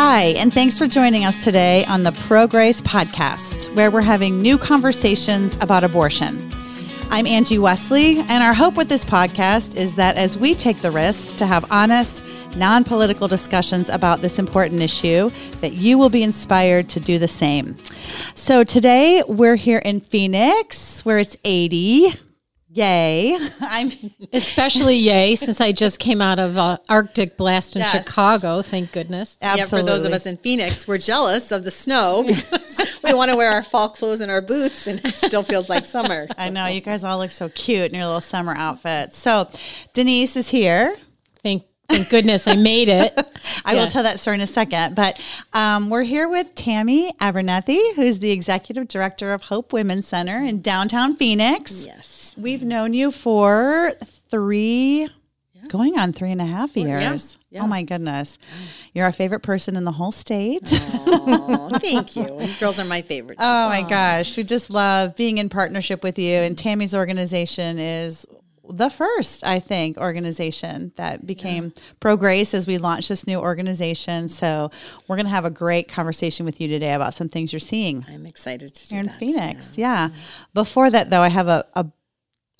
Hi, and thanks for joining us today on the Pro Grace podcast, where we're having new conversations about abortion. I'm Angie Wesley, and our hope with this podcast is that as we take the risk to have honest, non political discussions about this important issue, that you will be inspired to do the same. So today we're here in Phoenix, where it's 80. Yay. I'm Especially yay, since I just came out of an Arctic blast in Yes. Chicago. Thank goodness. absolutely. Yeah, for those of us in Phoenix, we're jealous of the snow because we want to wear our fall clothes and our boots, and it still feels like summer. I know you guys all look so cute in your little summer outfits. So Denise is here. Thank thank goodness I made it. I will tell that story in a second. But um, we're here with Tammy Abernethy, who's the executive director of Hope Women's Center in downtown Phoenix. Yes. We've known you for three, going on three and a half yeah, years. yeah. Oh my goodness. You're our favorite person in the whole state. Aw, thank you. You Girls are my favorite. Oh my gosh. We just love being in partnership with you. And Tammy's organization is the first, I think, organization that became Pro Grace as we launched this new organization. So we're going to have a great conversation with you today about some things you're seeing I'm excited to do here in that. Phoenix. Yeah. Before that, though, I have a, a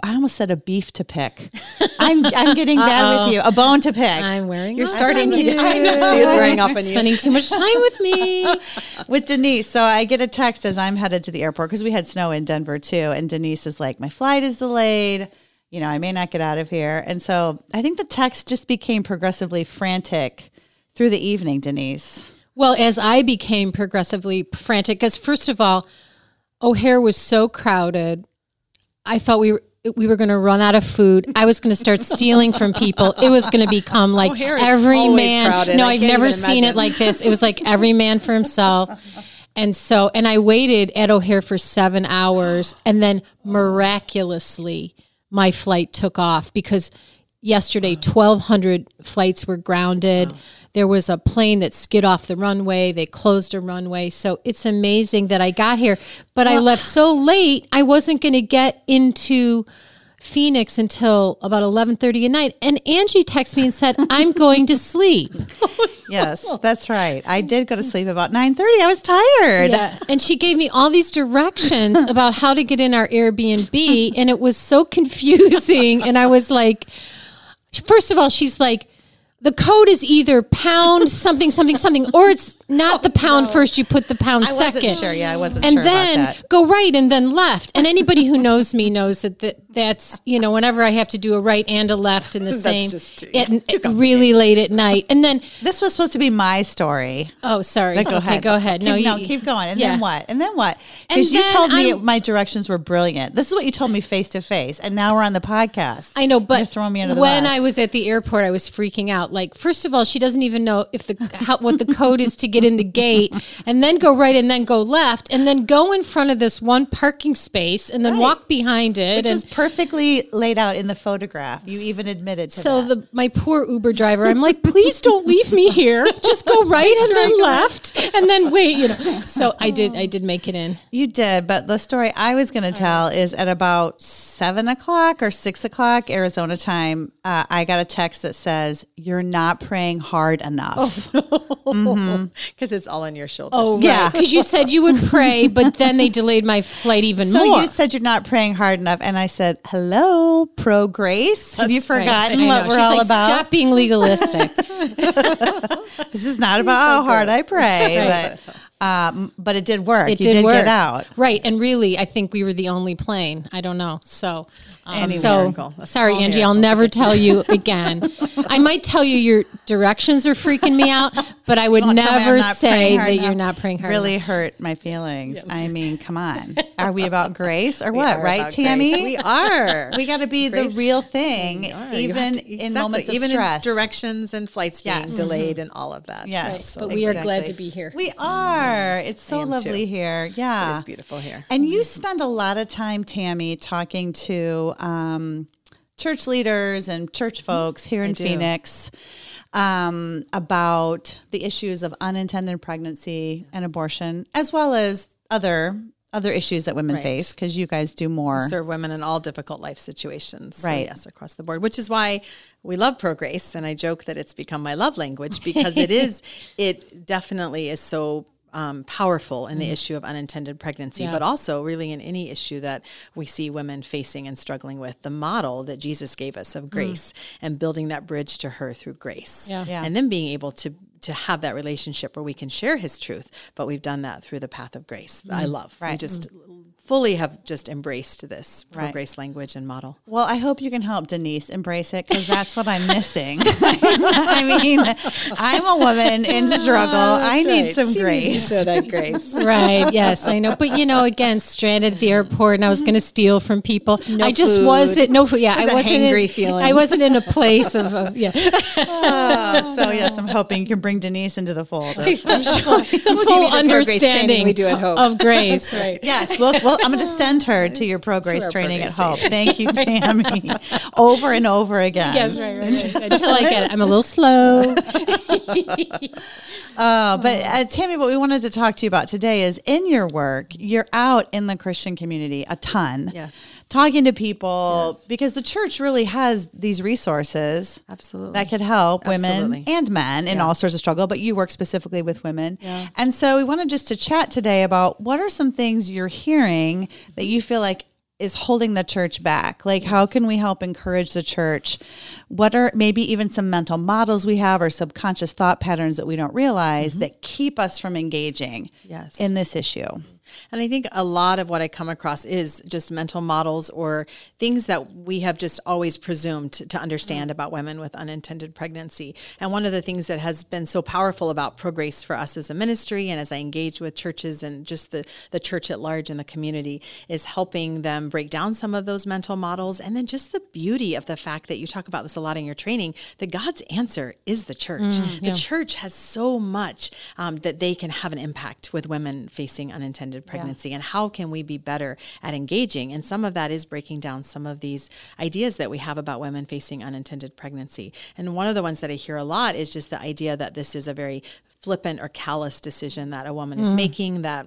I almost said a beef to pick. I'm, I'm getting bad with you. A bone to pick. I'm wearing. You're off starting on to you. get. I know she is wearing off on you. Spending too much time with me. with Denise. So I get a text as I'm headed to the airport because we had snow in Denver too. And Denise is like, my flight is delayed. You know, I may not get out of here. And so I think the text just became progressively frantic through the evening, Denise. Well, as I became progressively frantic, because first of all, O'Hare was so crowded, I thought we were. We were going to run out of food. I was going to start stealing from people. It was going to become like every man. crowded. No, I I've never seen it like this. It was like every man for himself. And so, and I waited at O'Hare for seven hours, and then miraculously, my flight took off because yesterday 1,200 flights were grounded. There was a plane that skid off the runway. They closed a runway. So it's amazing that I got here, but I left so late. I wasn't going to get into Phoenix until about 11:30 at night. And Angie texted me and said, "I'm going to sleep." Yes, that's right. I did go to sleep about 9:30. I was tired. Yeah. And she gave me all these directions about how to get in our Airbnb. And it was so confusing. And I was like, first of all, she's like, the code is either pound something, something, something, or it's not the pound first. You put the pound I wasn't second. sure. Yeah, I wasn't and sure then about that. go right and then left. And anybody who knows me knows that, that that's, you know, whenever I have to do a right and a left in the same, too- yeah, really late at night. And then, This was supposed to be my story. oh, sorry. But go okay, ahead. go ahead. Keep, no, no, keep going. And yeah. then what? And then what? Because you told me I'm- my directions were brilliant. This is what you told me face to face, and now we're on the podcast. I know, You're but throwing me under the when bus. I was at the airport, I was freaking out. Like, first of all, she doesn't even know if the how, what the code is to get in the gate, and then go right and then go left, and then go in front of this one parking space, and then Right. walk behind it. It and was perfectly laid out in the photograph. You even admitted to so that. the my poor Uber driver, I'm like, please don't leave me here. Just go right and then left, and then wait. You know. So I did. I did make it in. you did, but the story I was going to tell is at about seven o'clock or six o'clock Arizona time. Uh, I got a text that says, "You're not praying hard enough." Oh, because mm-hmm. it's all on your shoulders. Oh, Yeah. yeah. Because you said you would pray, but then they delayed my flight even So more. you said you're not praying hard enough, and I said, "Hello, pro grace. Have you forgotten I what know. we're She's all like, about? Stop being legalistic. This is not about how hard I pray, but um, but it did work. It you did, did work. get out. right? And really, I think we were the only plane. I don't know. So, um, so miracle. Sorry, Angie. I'll never tell you again. I might tell you your directions are freaking me out, but I would Don't tell me I'm never say praying hard that you're not praying hard. Really enough. hurt my feelings. I mean, come on. Are we about grace or what? Right, Tammy? grace. We are. We got to be Grace. the real thing, We are. You even have to- in exactly. moments of even stress. in directions and flights being Yes. delayed mm-hmm. and all of that. Yes, But we are glad to be here. We are. It's so lovely too. here. Yeah, It's beautiful here. And you mm-hmm. spend a lot of time, Tammy, talking to um, church leaders and church mm-hmm. folks here in do. Phoenix um, about the issues of unintended pregnancy and abortion, as well as other other issues that women Right. face because you guys do more. serve women in all difficult life situations. So, Right. yes, across the board, which is why we love Pro Grace. And I joke that it's become my love language because it is, it definitely is so um, powerful in the mm-hmm. issue of unintended pregnancy, Yeah. but also really in any issue that we see women facing and struggling with. The model that Jesus gave us of mm. grace and building that bridge to her through grace. Yeah. Yeah. And then being able to to have that relationship where we can share his truth, but we've done that through the path of grace. I mm-hmm. love. We Right. just mm. Fully have just embraced this pro Right. grace language and model. Well, I hope you can help Denise embrace it because that's what I'm missing. I mean, I'm a woman in struggle. I need some grace. show that grace. right. Yes, I know. But you know, again, stranded at the airport, and I was going to steal from people. I just food. wasn't. No food. Yeah, I wasn't. hangry in, feeling. I wasn't in a place of. of yeah, Oh, so yes, I'm hoping you can bring Denise into the fold. Of, the give you full the Pro understanding we do at Hope. of grace. Right. yes, well, well, I'm going to send her to your pro grace our Pro training at Hope. Thank you, Tammy, over and over again. Yes, right, right, right. Until I get it. I'm a little slow. Uh, but uh, Tammy, what we wanted to talk to you about today is in your work, you're out in the Christian community a ton, Yes. Talking to people because the church really has these resources Absolutely. that could help women and men in Yeah. all sorts of struggle. But you work specifically with women, and so we wanted just to chat today about what are some things you're hearing that you feel like is holding the church back? Like, how can we help encourage the church? What are maybe even some mental models we have or subconscious thought patterns that we don't realize mm-hmm. that keep us from engaging Yes. in this issue? And I think a lot of what I come across is just mental models or things that we have just always presumed to, understand about women with unintended pregnancy. And one of the things that has been so powerful about Pro Grace for us as a ministry and as I engage with churches and just the, the church at large and the community is helping them break down some of those mental models. And then just the beauty of the fact that you talk about this a lot in your training that God's answer is the church. the church has so much um, that they can have an impact with women facing unintended pregnancy. And how can we be better at engaging? And some of that is breaking down some of these ideas that we have about women facing unintended pregnancy. And one of the ones that I hear a lot is just the idea that this is a very flippant or callous decision that a woman is mm. making that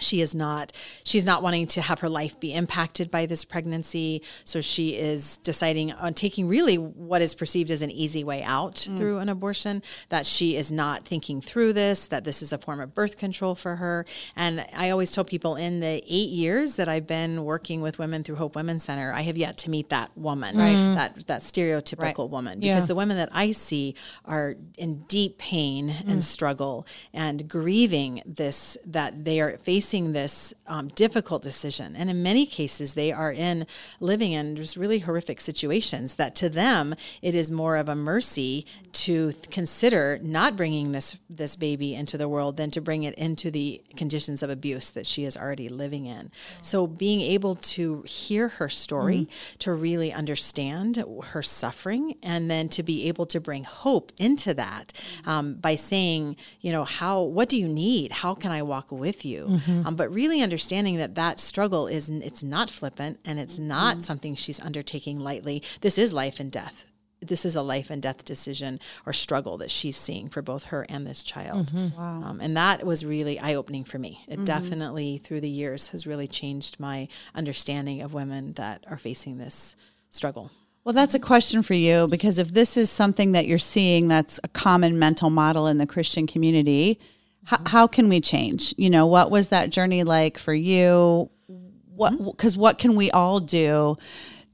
she is not she's not wanting to have her life be impacted by this pregnancy. So she is deciding on taking really what is perceived as an easy way out mm. through an abortion that she is not thinking through this that this is a form of birth control for her. And i always tell people in the 8 years that i've been working with women through hope women's center i have yet to meet that woman right. Mm. that that stereotypical woman. Because Yeah. the women that i see are in deep pain and mm. struggle and grieving this that they are facing this um, difficult decision. And in many cases they are in living in just really horrific situations that to them it is more of a mercy to th- consider not bringing this this baby into the world than to bring it into the conditions of abuse that she is already living in. So being able to hear her story to really understand her suffering and then to be able to bring hope into that um, by saying you know how what do you need? How can i walk with you um, but really understanding that that struggle is it's not flippant and it's not something she's undertaking lightly. This is life and death. This is a life and death decision or struggle that she's seeing for both her and this child. Um, and that was really eye opening for me. It definitely, through the years, has really changed my understanding of women that are facing this struggle. Well, that's a question for you because if this is something that you're seeing that's a common mental model in the Christian community, how, how can we change? You know, what was that journey like for you? What mm-hmm. because what can we all do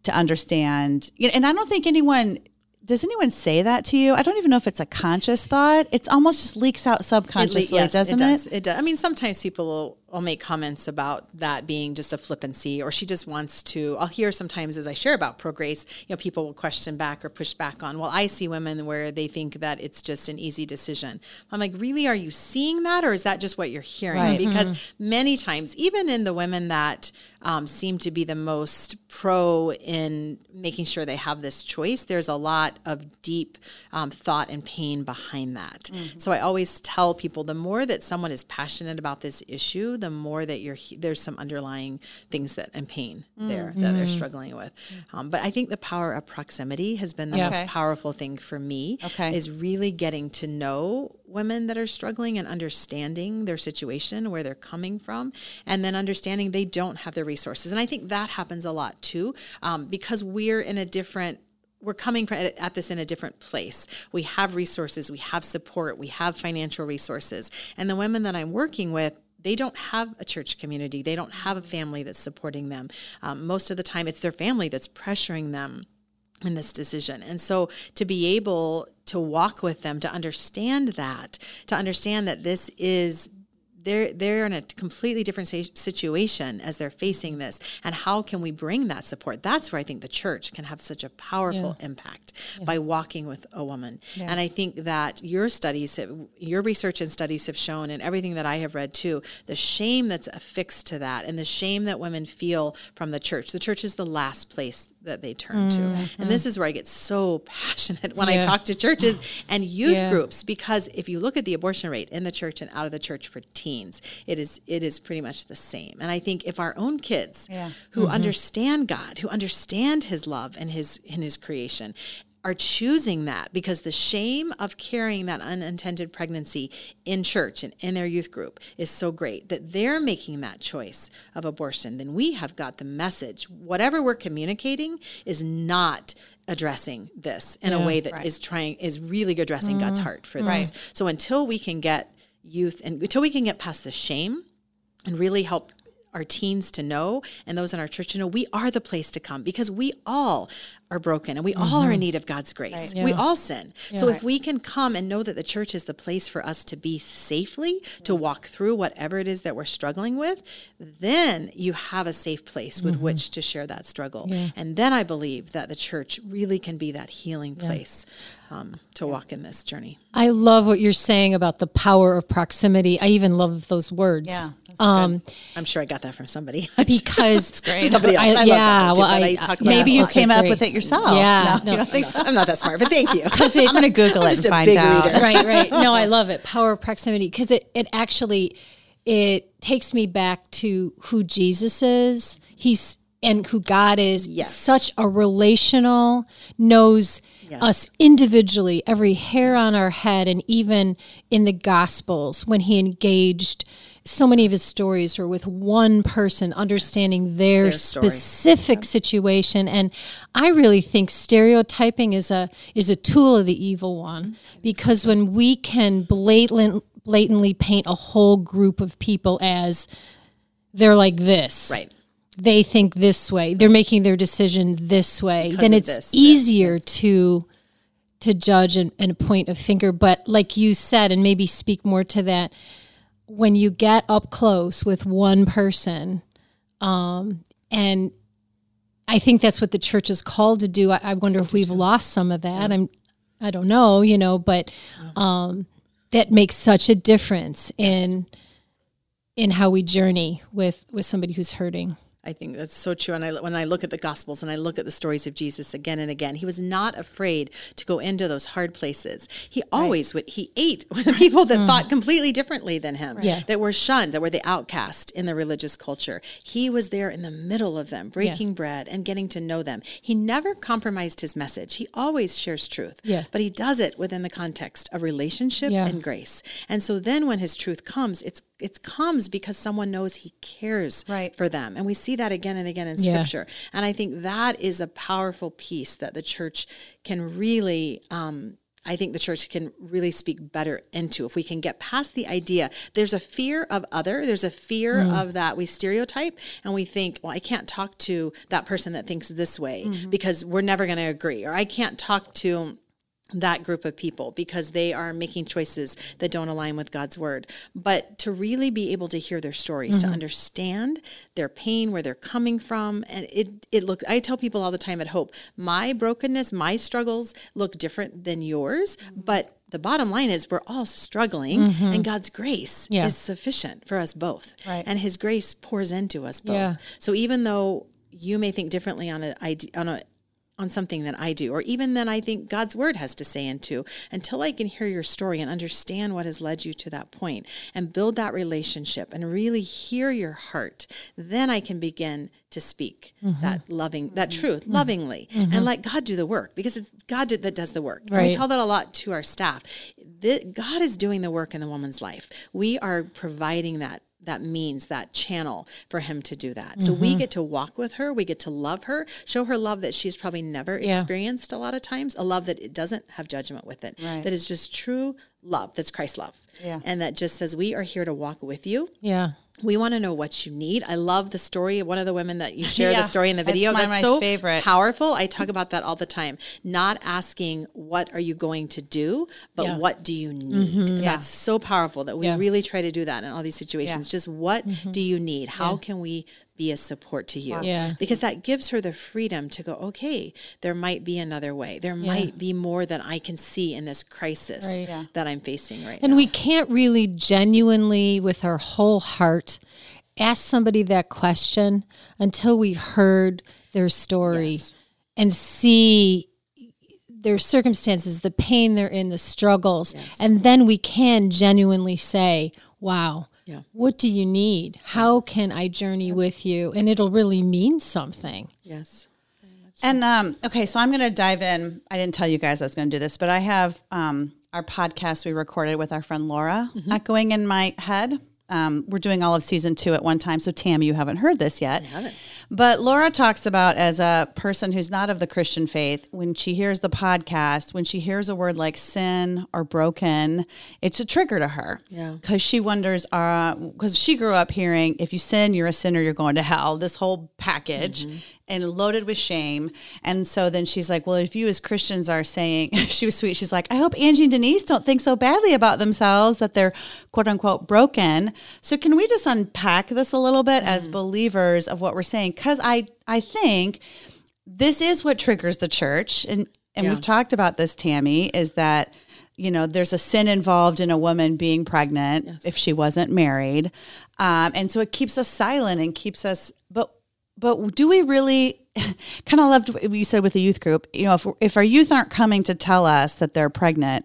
to understand? And I don't think anyone does anyone say that to you. I don't even know if it's a conscious thought. It's almost just leaks out subconsciously, yes, doesn't it? does. It does. I mean, sometimes people will, will make comments about that being just a flippancy, or she just wants to. I'll hear sometimes as I share about pro grace, you know, people will question back or push back on. Well, I see women where they think that it's just an easy decision. I'm like, really? Are you seeing that, or is that just what you're hearing? Right. Because many times, even in the women that um, seem to be the most pro in making sure they have this choice, there's a lot of deep um, thought and pain behind that. So I always tell people the more that someone is passionate about this issue, the more that you're he- there's some underlying things that and pain there that Mm-hmm. they're struggling with. Um, but I think the power of proximity has been the Yeah. most Okay. powerful thing for me. Okay. Is really getting to know women that are struggling and understanding their situation, where they're coming from, and then understanding they don't have the resources. And I think that happens a lot too, um, because we're in a different we're coming at this in a different place. We have resources, we have support, we have financial resources. And the women that I'm working with, they don't have a church community. They don't have a family that's supporting them. Um, most of the time, it's their family that's pressuring them in this decision. And so to be able to walk with them, to understand that, to understand that this is they're they're in a completely different situation as they're facing this. And how can we bring that support? That's where i think the church can have such a powerful impact by walking with a woman. And i think that your studies have, your research and studies have shown and everything that i have read too the shame that's affixed to that and the shame that women feel from the church. The church is the last place that they turn to. And mm-hmm. this is where i get so passionate when i talk to churches and youth Yeah. groups because if you look at the abortion rate in the church and out of the church for teens it is it is pretty much the same. And i think if our own kids Yeah. who mm-hmm. understand god who understand his love and his in his creation are choosing that because the shame of carrying that unintended pregnancy in church and in their youth group is so great that they're making that choice of abortion then we have got the message whatever we're communicating is not addressing this in a Yeah. way that is trying is really addressing God's mm-hmm. heart for this. Right. So until we can get youth and until we can get past the shame and really help our teens to know and those in our church to know we are the place to come because we all are broken and we all are in need of God's grace. We Yeah. all sin. So if we can come and know that the church is the place for us to be safely, to walk through whatever it is that we're struggling with, then you have a safe place with which to share that struggle. And then I believe that the church really can be that healing place um, to walk in this journey. I love what you're saying about the power of proximity. I even love those words. Yeah, Um, I'm sure I got that from somebody. because great. Somebody else. I- I love yeah, that too, well, I- I talk about Maybe it you a lot. okay, came up great. with it yourself. Yeah, No, you don't think so? I'm not that smart, but thank you. because it, I'm going to Google it just and a find big out. reader. right, right. No, I love it. Power of proximity because it it actually it takes me back to who Jesus is. He's and who God is. Yes. Such a relational, knows us individually, every hair on our head, and even in the Gospels when he engaged. So many of his stories were with one person, understanding their, Their specific situation. And I really think stereotyping is a is a tool of the evil one because when we can blatant, blatantly paint a whole group of people as they're like this, Right. They think this way. They're making their decision this way. then it's this, this, easier to to judge and, and point a finger. But like you said, and maybe speak more to that, when you get up close with one person, um, and I think that's what the church is called to do. I, I wonder if we've lost some of that. I'm, I don't know, you know, but um, that makes such a difference in in how we journey with with somebody who's hurting. I think that's so true. And I, when I look at the Gospels and I look at the stories of Jesus again and again, he was not afraid to go into those hard places. He always would. He ate with people that hmm. thought completely differently than him, Yeah. that were shunned, that were the outcast in the religious culture. He was there in the middle of them, breaking bread and getting to know them. He never compromised his message. He always shares truth, Yeah. but he does it within the context of relationship Yeah. and grace. And so then when his truth comes, it's it comes because someone knows he cares Right. for them. And we see that again and again in Yeah. scripture. And I think that is a powerful piece that the church can really um, I think the church can really speak better into if we can get past the idea. There's a fear of other, there's a fear of that we stereotype and we think, well, I can't talk to that person that thinks this way because we're never going to agree, or I can't talk to that group of people because they are making choices that don't align with God's word. But to really be able to hear their stories, to mm-hmm. understand their pain, where they're coming from, and it it look I tell people all the time at Hope, my brokenness, my struggles look different than yours, mm-hmm. but the bottom line is we're all struggling mm-hmm. and God's grace Yeah. is sufficient for us both. Right. And his grace pours into us both. Yeah. So even though you may think differently on a on a on something that I do, or even than I think God's word has to say into, until I can hear your story and understand what has led you to that point and build that relationship and really hear your heart, then I can begin to speak Mm-hmm. that loving, that mm-hmm. truth mm-hmm. lovingly and mm-hmm. let God do the work because it's God that does the work. And we tell that a lot to our staff. God is doing the work in the woman's life. We are providing that that means that channel for him to do that. So Mm-hmm. we get to walk with her, we get to love her, show her love that she's probably never Yeah. experienced a lot of times, a love that it doesn't have judgment with it. Right. That is just true love. That's Christ love. Yeah. And that just says we are here to walk with you. Yeah. We want to know what you need. I love the story of one of the women that you share Yeah, the story in the that's video. my- That's my so favorite. powerful. I talk about that all the time. Not asking what are you going to do, but Yeah. what do you need? Mm-hmm. That's so powerful that we Yeah. really try to do that in all these situations. Just what mm-hmm. do you need? How can we be a support to you? Yeah. Because that gives her the freedom to go, okay, there might be another way. There might be more that I can see in this crisis Right. Yeah. that I'm facing right And now. And we can't really genuinely, with our whole heart, ask somebody that question until we've heard their story Yes. and see their circumstances, the pain they're in, the struggles. And then we can genuinely say, wow. Yeah. What do you need? How can I journey with you? And it'll really mean something. yes. And um, okay, so I'm going to dive in. I didn't tell you guys I was going to do this, but I have um, our podcast we recorded with our friend Laura echoing in my head. Um, we're doing all of season two at one time. So, Tam, you haven't heard this yet. Haven't, But Laura talks about as a person who's not of the Christian faith, when she hears the podcast, when she hears a word like sin or broken, it's a trigger to her. Yeah. Because she wonders, because she grew up hearing, if you sin, you're a sinner, you're going to hell, this whole package. And loaded with shame. And so then she's like, Well, if you as Christians are saying, she was sweet. She's like, I hope Angie and Denise don't think so badly about themselves that they're quote unquote broken. So can we just unpack this a little bit as believers of what we're saying? Because I, I think this is what triggers the church. And, and Yeah. we've talked about this, Tammy, is that you know there's a sin involved in a woman being pregnant if she wasn't married um, and so it keeps us silent and keeps us but but do we really kind of loved what you said with the youth group you know if, if our youth aren't coming to tell us that they're pregnant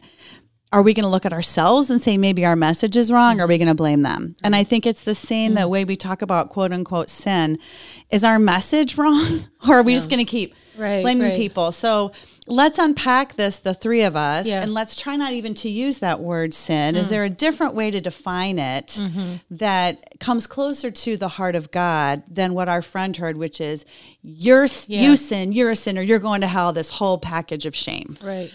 are we going to look at ourselves and say maybe our message is wrong? Or are we going to blame them? And i think it's the same that way we talk about quote unquote sin. Is our message wrong or are we just going to keep Right, blaming right. people? So let's unpack this the three of us Yeah. and let's try not even to use that word sin is mm. there a different way to define it mm-hmm. that comes closer to the heart of god than what our friend heard which is you're Yeah. you sin you're a sinner you're going to hell this whole package of shame Right.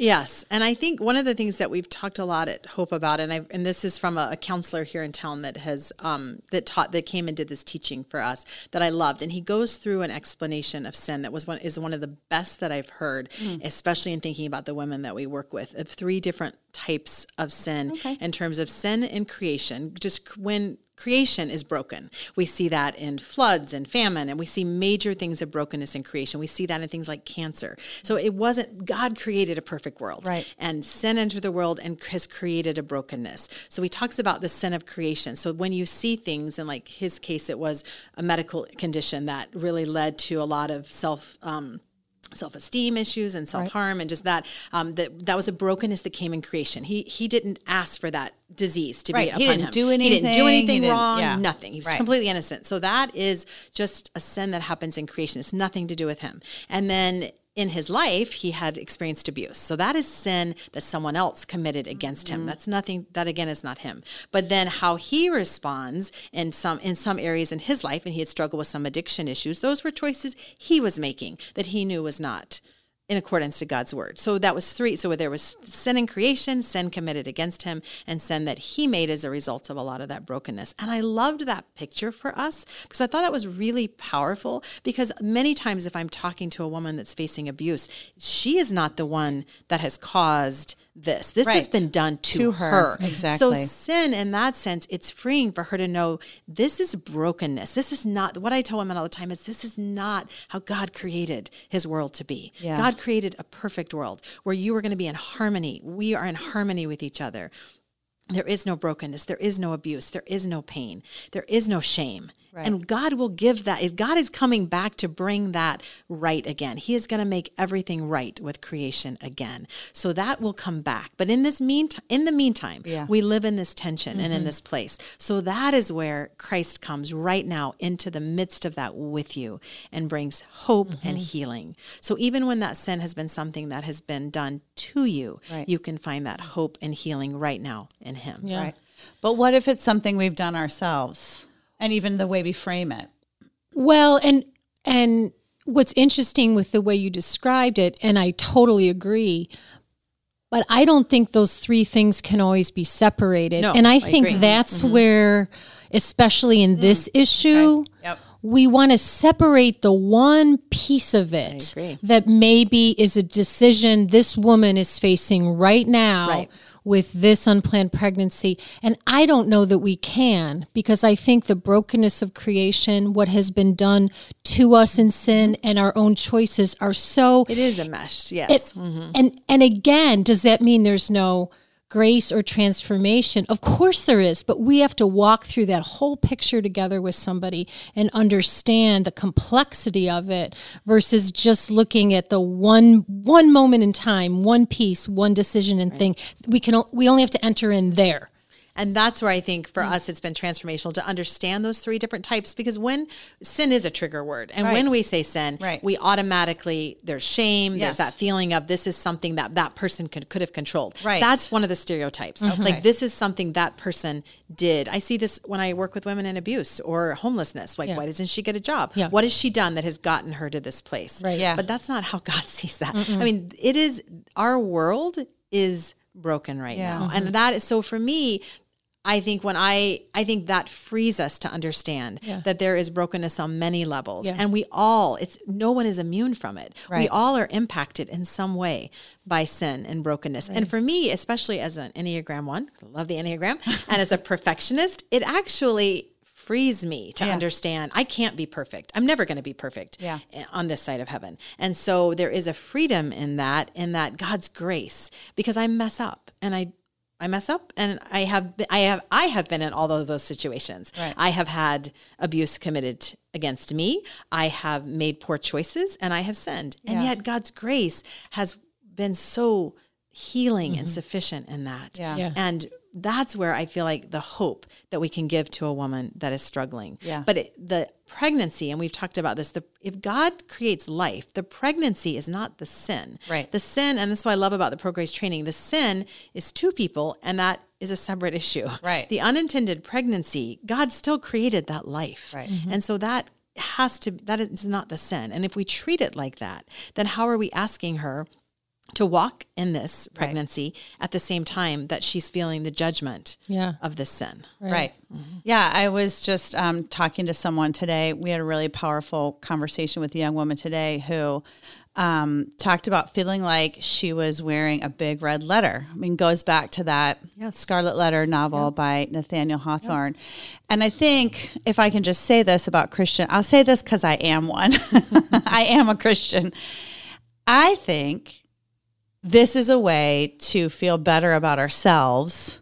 Yes, and I think one of the things that we've talked a lot at Hope about, and I and this is from a, a counselor here in town that has um, that taught that came and did this teaching for us that I loved, and he goes through an explanation of sin that was one is one of the best that I've heard, especially in thinking about the women that we work with of three different types of sin in terms of sin in creation, just when creation is broken. We see that in floods and famine, and we see major things of brokenness in creation. We see that in things like cancer. So it wasn't, God created a perfect world. Right. And sin entered the world and has created a brokenness. So he talks about the sin of creation. So when you see things, and like his case, it was a medical condition that really led to a lot of self, um, self-esteem issues and self-harm and just that um, that that was a brokenness that came in creation. He he didn't ask for that disease to Right. be He upon didn't him. do He didn't do anything didn't- wrong. yeah. Nothing. He was Right. completely innocent. So that is just a sin that happens in creation. It's nothing to do with him. And then in his life, he had experienced abuse. So that is sin that someone else committed against him. Mm-hmm. That's nothing. That again is not him. But then how he responds in some in some areas in his life, and he had struggled with some addiction issues. Those were choices he was making that he knew was not in accordance to God's word. So that was three. So there was sin in creation, sin committed against him, and sin that he made as a result of a lot of that brokenness. And I loved that picture for us because I thought that was really powerful. Because many times, if I'm talking to a woman that's facing abuse, she is not the one that has caused this. This has been done to, To her. her. So sin in that sense, it's freeing for her to know this is brokenness. This is not what I tell women all the time is this is not how God created his world to be. Yeah. God created a perfect world where you are going to be in harmony. We are in harmony with each other. There is no brokenness. There is no abuse. There is no pain. There is no shame And God will give that. Is God is coming back to bring that right again. He is going to make everything right with creation again. So that will come back. But in this meantime, in the meantime, Yeah. we live in this tension and in mm-hmm. this place. So that is where Christ comes right now into the midst of that with you and brings hope and mm-hmm. healing. So even when that sin has been something that has been done to you, Right. you can find that hope and healing right now in Him. Yeah. Right. But what if it's something we've done ourselves and even the way we frame it? Well, and and what's interesting with the way you described it, and I totally agree, but I don't think those three things can always be separated. No, and I I think agree. that's mm-hmm. where, especially in mm-hmm. this issue, Yep. we want to separate the one piece of it that maybe is a decision this woman is facing right now Right. With this unplanned pregnancy. And I don't know that we can because I think the brokenness of creation, what has been done to us in sin, and our own choices are so It is enmeshed, yes. Mm-hmm. and and again, does that mean there's no grace or transformation? Of course there is, but we have to walk through that whole picture together with somebody and understand the complexity of it versus just looking at the one one moment in time, one piece, one decision and thing. We can we only have to enter in there. And that's where I think for us it's been transformational to understand those three different types because when sin is a trigger word, and Right. when we say sin, Right. we automatically there's shame, Yes. there's that feeling of this is something that that person could could have controlled. Right. Mm-hmm. That's one of the stereotypes. Like this is something that person did. I see this when I work with women in abuse or homelessness. Like Yeah. why doesn't she get a job? Yeah. What has she done that has gotten her to this place? Right. Yeah. But that's not how God sees that. I mean, it is our world is broken right Yeah. now. And that is so for me, I think when I I think that frees us to understand Yeah. that there is brokenness on many levels Yeah. and we all it's no one is immune from it. We all are impacted in some way by sin and brokenness. And for me, especially as an Enneagram 1, I love the Enneagram, and as a perfectionist, it actually frees me to Yeah. understand I can't be perfect. I'm never going to be perfect Yeah. on this side of heaven. And so there is a freedom in that, in that God's grace, because I mess up and I I mess up and I have been- I have I have been in all of those situations. Right. I have had abuse committed against me. I have made poor choices and I have sinned. And yet God's grace has been so healing and sufficient in that. Mm-hmm. Yeah. Yeah. And that's where I feel like the hope that we can give to a woman that is struggling. Yeah. But it, the pregnancy, and we've talked about this, the, if God creates life, the pregnancy is not the sin. Right. The sin, and this is what I love about the pro grace training, the sin is two people, and that is a separate issue. Right. The unintended pregnancy, God still created that life. Right. And mm-hmm. so that has to, that is not the sin. And if we treat it like that, then how are we asking her? To walk in this pregnancy at the same time that she's feeling the judgment Yeah. of this sin. Right. Yeah, I was just um, talking to someone today. We had a really powerful conversation with a young woman today who um, talked about feeling like she was wearing a big red letter. I mean, goes back to that Scarlet Letter novel by Nathaniel Hawthorne. And I think if I can just say this about Christian, I'll say this because I am one. I am a Christian. I think this is a way to feel better about ourselves.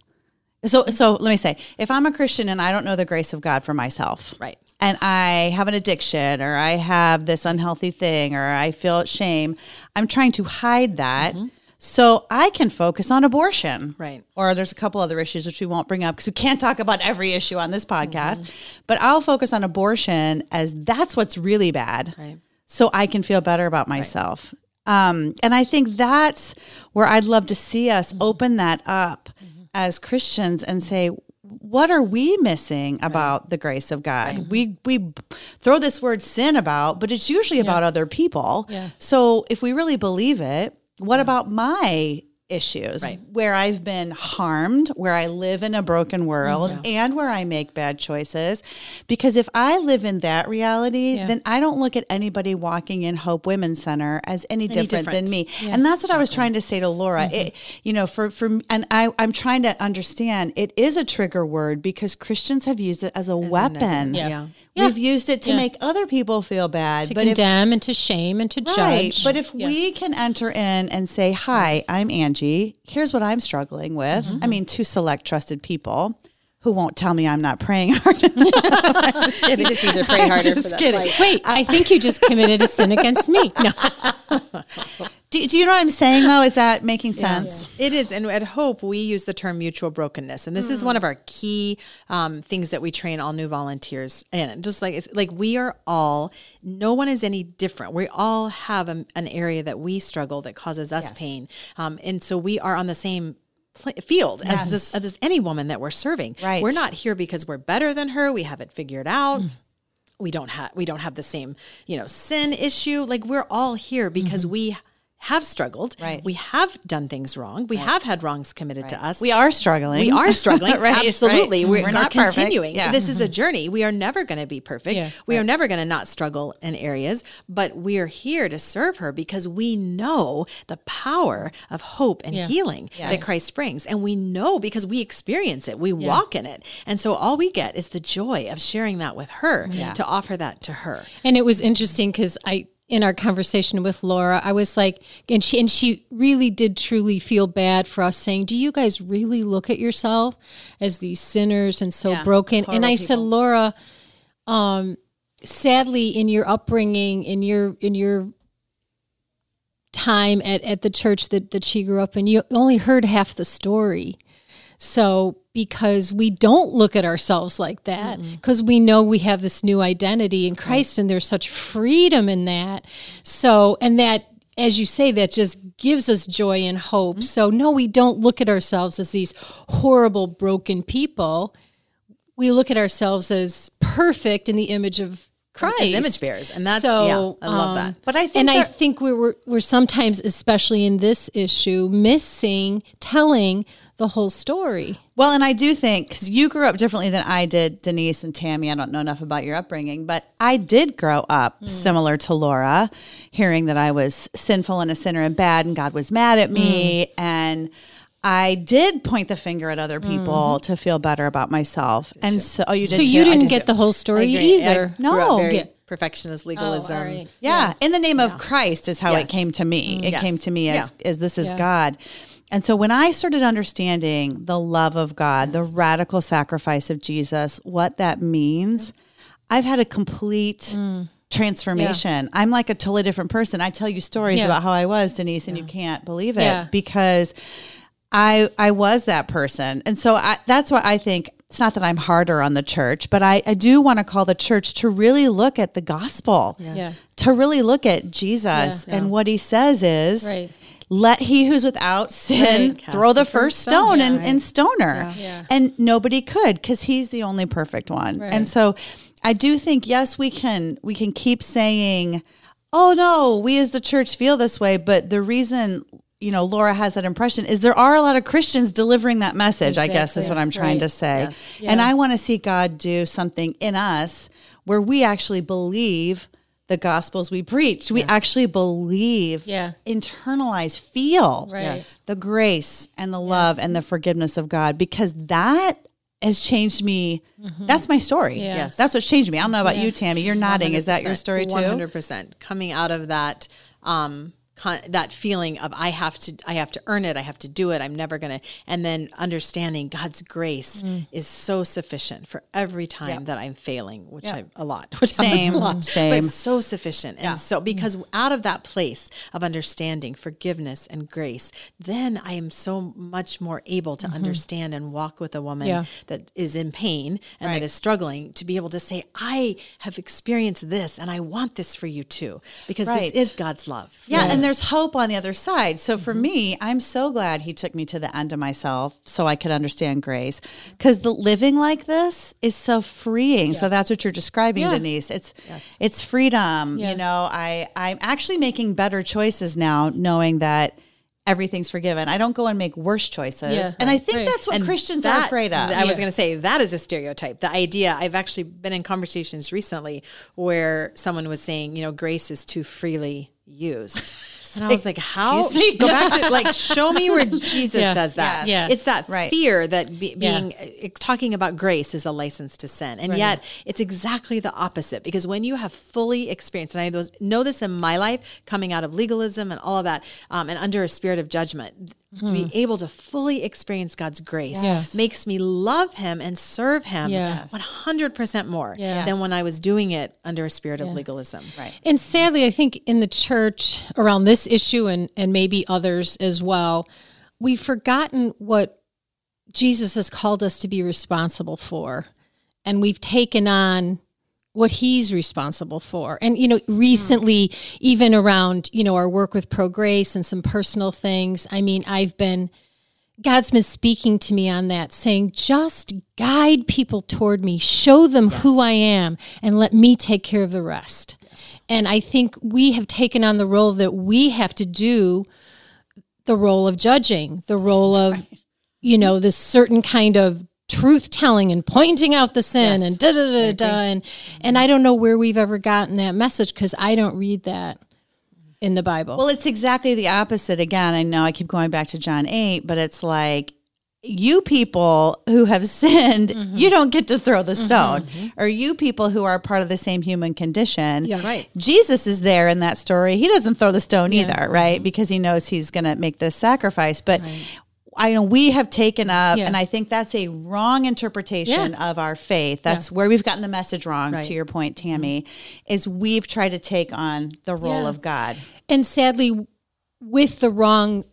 So, so let me say, if I'm a Christian and I don't know the grace of God for myself, Right. and I have an addiction or I have this unhealthy thing or I feel shame, I'm trying to hide that mm-hmm. so I can focus on abortion. Right. Or there's a couple other issues which we won't bring up because we can't talk about every issue on this mm-hmm. podcast. But I'll focus on abortion as that's what's really bad. Right. So I can feel better about myself. Um, and I think that's where I'd love to see us open that up as Christians and say, what are we missing about the grace of God? We we throw this word sin about, but it's usually about other people. Yeah. So if we really believe it, what about my issues Right. where I've been harmed, where I live in a broken world, mm-hmm. and where I make bad choices? Because if I live in that reality, Yeah. then I don't look at anybody walking in Hope Women's Center as any, different, different. than me. And that's what I was trying to say to Laura. Mm-hmm. It, you know, for for and I I'm trying to understand it is a trigger word because Christians have used it as a weapon. Yeah. Yeah. We've used it to Yeah. make other people feel bad. To but if condemn and to shame and to Right. judge. But if Yeah. we can enter in and say, Hi, I'm Angie. Here's what I'm struggling with. Mm-hmm. I mean, to select trusted people who won't tell me I'm not praying hard. You just need to pray harder for just that kidding. flight. Wait, I think you just committed a sin against me. No. do, do you know what I'm saying though? Is that making sense? It is, and at Hope we use the term mutual brokenness, and this is one of our key um, things that we train all new volunteers in. Just like it's like we are all, no one is any different. We all have a, an area that we struggle that causes us pain, um, and so we are on the same field as this as any woman that we're serving. Right. We're not here because we're better than her. We have it figured out we don't have we don't have the same you know sin issue like we're all here because we have struggled. Right. we have done things wrong. We have had wrongs committed to us. We are struggling. we are struggling. Right, absolutely. Right. we We're not continuing. Yeah. this is a journey. We are never going to be perfect. Yeah. we are never going to not struggle in areas but we are here to serve her because we know the power of hope and Yeah. healing that christ brings. And we know because we experience it. We walk in it. And so all we get is the joy of sharing that with her to offer that to her. And it was interesting because I, in our conversation with Laura, I was like, and she and she really did truly feel bad for us, saying, "Do you guys really look at yourself as these sinners and so Yeah, broken?" And I said. Laura, um, sadly, in your upbringing, in your in your time at, at the church that, that she grew up in, you only heard half the story. So, because we don't look at ourselves like that, because we know we have this new identity in Christ and there's such freedom in that. So, and that, as you say, that just gives us joy and hope. So, no, we don't look at ourselves as these horrible, broken people. We look at ourselves as perfect in the image of Christ. as image bearers and that's So, yeah i love um, that But I think and I think we we're, we're sometimes, especially in this issue, missing telling the whole story. Well, and I do think because you grew up differently than I did, Denise and Tammy. I don't know enough about your upbringing, but I did grow up hmm. similar to Laura, hearing that I was sinful and a sinner and bad, and God was mad at me, hmm. and I did point the finger at other people hmm. to feel better about myself. And so, oh, you did. So too? you didn't did get too. the whole story I. I either. up No. very Yeah. perfectionist oh, legalism Oh, right. Yeah, in the name of Christ is how it came to me. It Yes. came to me mm. as, as this is Yeah. God. And so when I started understanding the love of God, the radical sacrifice of Jesus, what that means, I've had a complete mm. transformation. I'm like a totally different person. I tell you stories Yeah. about how I was, Denise, and you can't believe it Yeah. because I I was that person. And so I, that's why I think it's not that I'm harder on the church, but I, I do want to call the church to really look at the gospel Yeah. to really look at Jesus and what he says is Right. Let he who's without sin Right. throw the the first first stone stone. and, Yeah. and stone her. Yeah. And nobody could because he's the only perfect one. And so I do think yes we can we can keep saying, Oh no, we as the church feel this way, but the reason you know Laura has that impression is there are a lot of Christians delivering that message, I guess is what I'm Yes. trying to Right. say. Yeah. And I want to see God do something in us where we actually believe the gospels we preach. We actually believe, Yeah. internalize, feel Right. Yes. the grace and the love and the forgiveness of God because that has changed me. That's my story. Yeah. Yes. That's what's changed me. I don't know about you, Tammy. You're nodding. Is that your story too? One hundred percent. Coming out of that, um, con- that feeling of I have to, I have to earn it. I have to do it. I'm never gonna. And then understanding God's grace Mm. is so sufficient for every time that I'm failing, which I a lot, which Same. a lot, Same. but so sufficient. And so because out of that place of understanding, forgiveness, and grace, then I am so much more able to understand and walk with a woman Yeah. that is in pain and that is struggling to be able to say, I have experienced this and I want this for you too, because Right. this is God's love. Yeah, and there's hope on the other side. So for mm-hmm. me, I'm so glad he took me to the end of myself so I could understand grace. Because the living like this is so freeing. So that's what you're describing, Yeah. Denise. It's it's freedom. Yeah. You know, I I'm actually making better choices now, knowing that everything's forgiven. I don't go and make worse choices. Yeah. and I think Right. that's what And Christians are afraid of. I was going to say that is a stereotype. The idea, I've actually been in conversations recently where someone was saying, you know, grace is too freely used. And I was like, how? Go back to like, show me where Jesus Yeah. says that. Yes. It's that Right. fear that be, Yeah. being uh, talking about grace is a license to sin. And yet it's exactly the opposite because when you have fully experienced, and I know this in my life coming out of legalism and all of that, um, and under a spirit of judgment, to be hmm. able to fully experience God's grace Yes. makes me love Him and serve Him Yes. 100% more Yes. than when I was doing it under a spirit of legalism. Right. And sadly, I think in the church around this issue and, and maybe others as well, we've forgotten what Jesus has called us to be responsible for. And we've taken on what he's responsible for. And, you know, recently, even around, you know, our work with Pro Grace and some personal things, I mean, I've been, God's been speaking to me on that, saying, just guide people toward me, show them who I am, and let me take care of the rest. And I think we have taken on the role that we have to do the role of judging, the role of, you know, this certain kind of truth telling and pointing out the sin Yes. and da da da da. And, and I don't know where we've ever gotten that message because I don't read that in the Bible. Well, it's exactly the opposite. Again, I know I keep going back to John 8, but it's like, you people who have sinned, Mm-hmm. you don't get to throw the stone. Or you people who are part of the same human condition. Yeah. Right. Jesus is there in that story. He doesn't throw the stone either, Mm-hmm. right? Because he knows he's going to make this sacrifice. But I know we have taken up, Yeah. and I think that's a wrong interpretation Yeah. of our faith. That's where we've gotten the message wrong, Right. to your point, Tammy, is we've tried to take on the role Yeah. of God. And sadly, with the wrong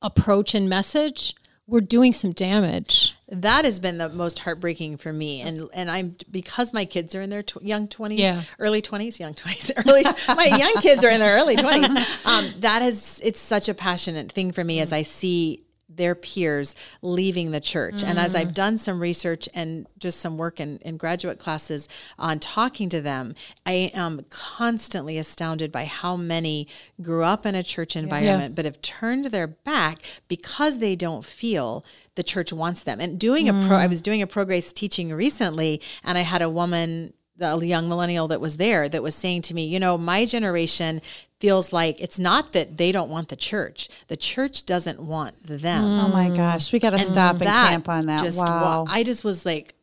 approach and message, we're doing some damage. That has been the most heartbreaking for me, and and I'm because my kids are in their tw- young twenties, Yeah. early twenties, young twenties, early. my young kids are in their early twenties. Um, that has it's such a passionate thing for me as I see their peers leaving the church, and as I've mm. done some research and just some work in, in graduate classes on talking to them, I am constantly astounded by how many grew up in a church environment but have turned their back because they don't feel the church wants them. And doing a pro, I mm. was doing a pro grace teaching recently, and I had a woman, a young millennial that was there, that was saying to me, you know, my generation feels like it's not that they don't want the church; the church doesn't want them. Oh my gosh, we got to stop and camp on that. Just, wow. wa- I just was like.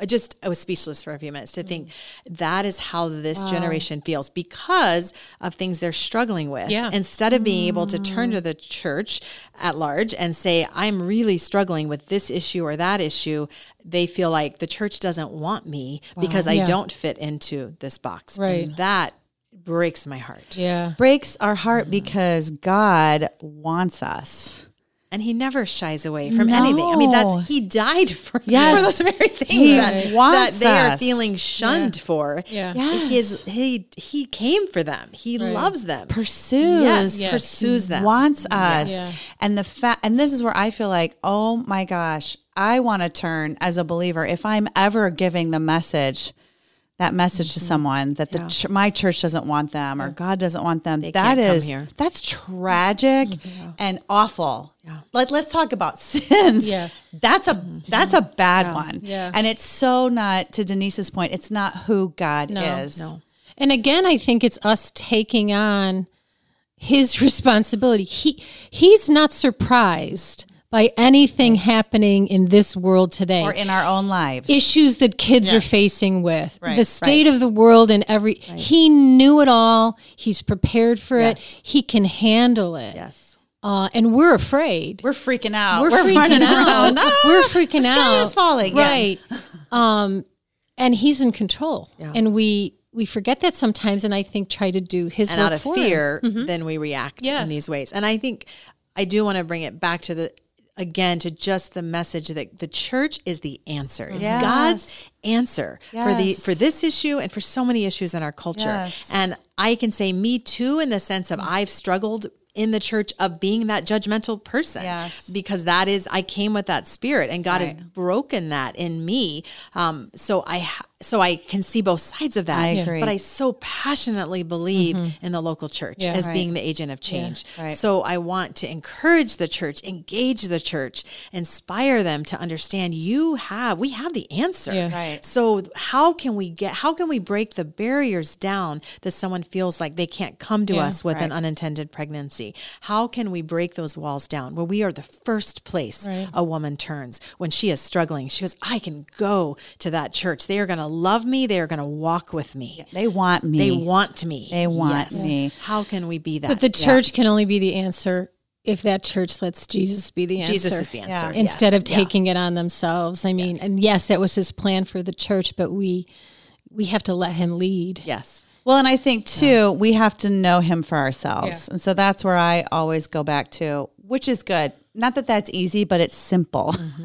I just I was speechless for a few minutes to think mm. that is how this generation feels because of things they're struggling with. Yeah. Instead of being able to turn to mm. the church at large and say, I'm really struggling with this issue or that issue, they feel like the church doesn't want me because I Yeah. don't fit into this box. Right. And that breaks my heart. Yeah. breaks our heart mm-hmm. because God wants us. And he never shies away from anything. I mean, that's he died for, Yes. for those very things He that, that wants they are feeling shunned for. Yeah. Yes. His, he he came for them. He loves them. Pursues. Yes, Yes. pursues them. Wants us. Yeah. And the fact and this is where I feel like, oh my gosh, I want to turn as a believer if I'm ever giving the message that message to mm-hmm. someone that the ch- my church doesn't want them or God doesn't want them. That can't come is here. that's tragic mm-hmm. and awful. Let, let's talk about sins. Yeah. That's a mm-hmm. that's a bad one. Yeah. And it's so not to Denise's point, it's not who God is. no. And again, I think it's us taking on his responsibility. He he's not surprised by anything happening in this world today. Or in our own lives. issues that kids are facing with Right, the state of the world and every he knew it all he's prepared for Yes. it he can handle it Yes. uh, and we're afraid We're freaking out. we're, freaking out. Ah, we're freaking the out sky is falling. Yeah. right um and he's in control and we we forget that sometimes and i think try to do his And work out of fear, then we react Yeah. in these ways. And I think I do want to bring it back to the again to just the message that the church is the answer. It's Yes. God's answer for the for this issue and for so many issues in our culture. Yes. And I can say me too in the sense of I've struggled in the church of being that judgmental person Yes. because that is I came with that spirit and God has broken that in me um, so I so I can see both sides of that I agree. but I so passionately believe mm-hmm. in the local church Yeah. as Right. being the agent of change Right. so I want to encourage the church engage the church inspire them to understand you have we have the answer Yeah. Right. so how can we get how can we break the barriers down that someone feels like they can't come to Yeah. us with an unintended pregnancy? How can we break those walls down where we are the first place Right. a woman turns when she is struggling? She goes, I can go to that church. They are going to love me. They are going to walk with me. They want me. They want me. They want Yes. me. How can we be that? but the church can only be the answer if that church lets Jesus be the answer. Jesus is the answer. Yeah. Instead yes. of taking it on themselves. I mean, and yes, that was his plan for the church, but we we have to let him lead. Yes. Well, and I think too, we have to know him for ourselves. And so that's where I always go back to, which is good. Not that that's easy, but it's simple. Mm-hmm.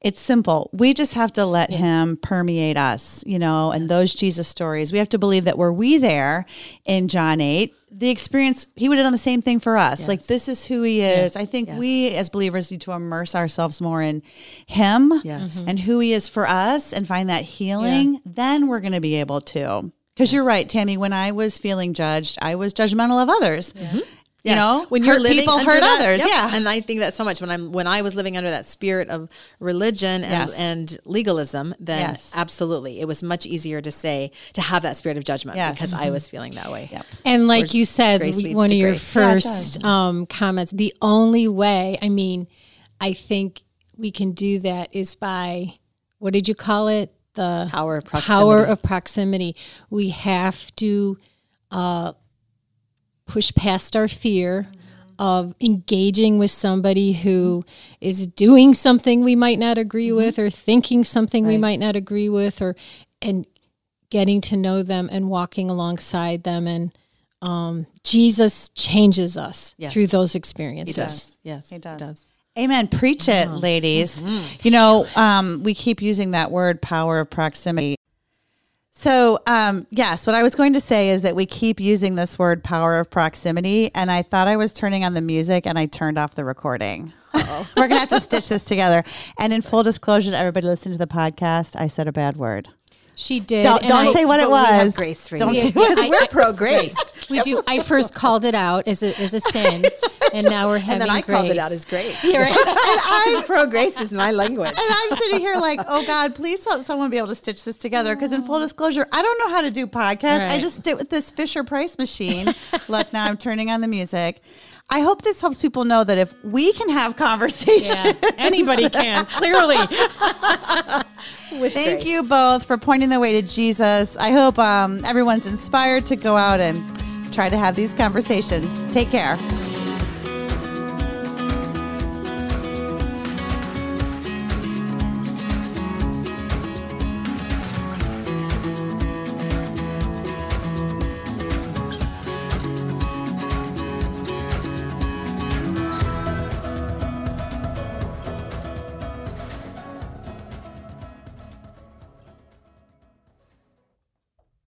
it's simple. We just have to let him permeate us, you know, and those Jesus stories. We have to believe that were we there in John 8, the experience, he would have done the same thing for us. Like, this is who he is. I think we as believers need to immerse ourselves more in him Yes. and who he is for us and find that healing. Then we're going to be able to. Because you're right, Tammy. When I was feeling judged, I was judgmental of others. You mm-hmm. Yes. know, when you're hurt living people under hurt that- others. yep. Yeah, and I think that so much when I'm when I was living under that spirit of religion and, Yes. and legalism, then Yes. absolutely, it was much easier to say to have that spirit of judgment Yes. because I was feeling that way. Yep. And like Whereas you said, grace we- leads one of your grace. Yeah, first um, comments, the only way, I mean, I think we can do that is by, what did you call it? The Power of proximity. Power of proximity. We have to uh, push past our fear of engaging with somebody who is doing something we might not agree Mm-hmm. with or thinking something we might not agree with or and getting to know them and walking alongside them and um, Jesus changes us Yes. through those He experiences. does. Yes, He does. Amen. Preach it, Uh-huh. ladies. Mm-hmm. You know, um, we keep using that word power of proximity. So, um, yes, what I was going to say is that we keep using this word power of proximity, and I thought I was turning on the music and I turned off the recording. We're going to have to stitch this together. And in full disclosure to everybody listening to the podcast, I said a bad word. She did. Don't, don't I- say what it But we was. grace for Don't you. say Because I- we're I- pro grace. We do. I first called it out as a, as a sin, and now we're having And then I grace. called it out as grace. Right. I pro grace is my language. And I'm sitting here like, oh God, please help someone be able to stitch this together. Because in full disclosure, I don't know how to do podcasts. I just sit with this Fisher Price machine. Look, now I'm turning on the music. I hope this helps people know that if we can have conversation, Yeah, anybody can clearly. thank grace. you both for pointing the way to Jesus. I hope um, everyone's inspired to go out and try to have these conversations. Take care.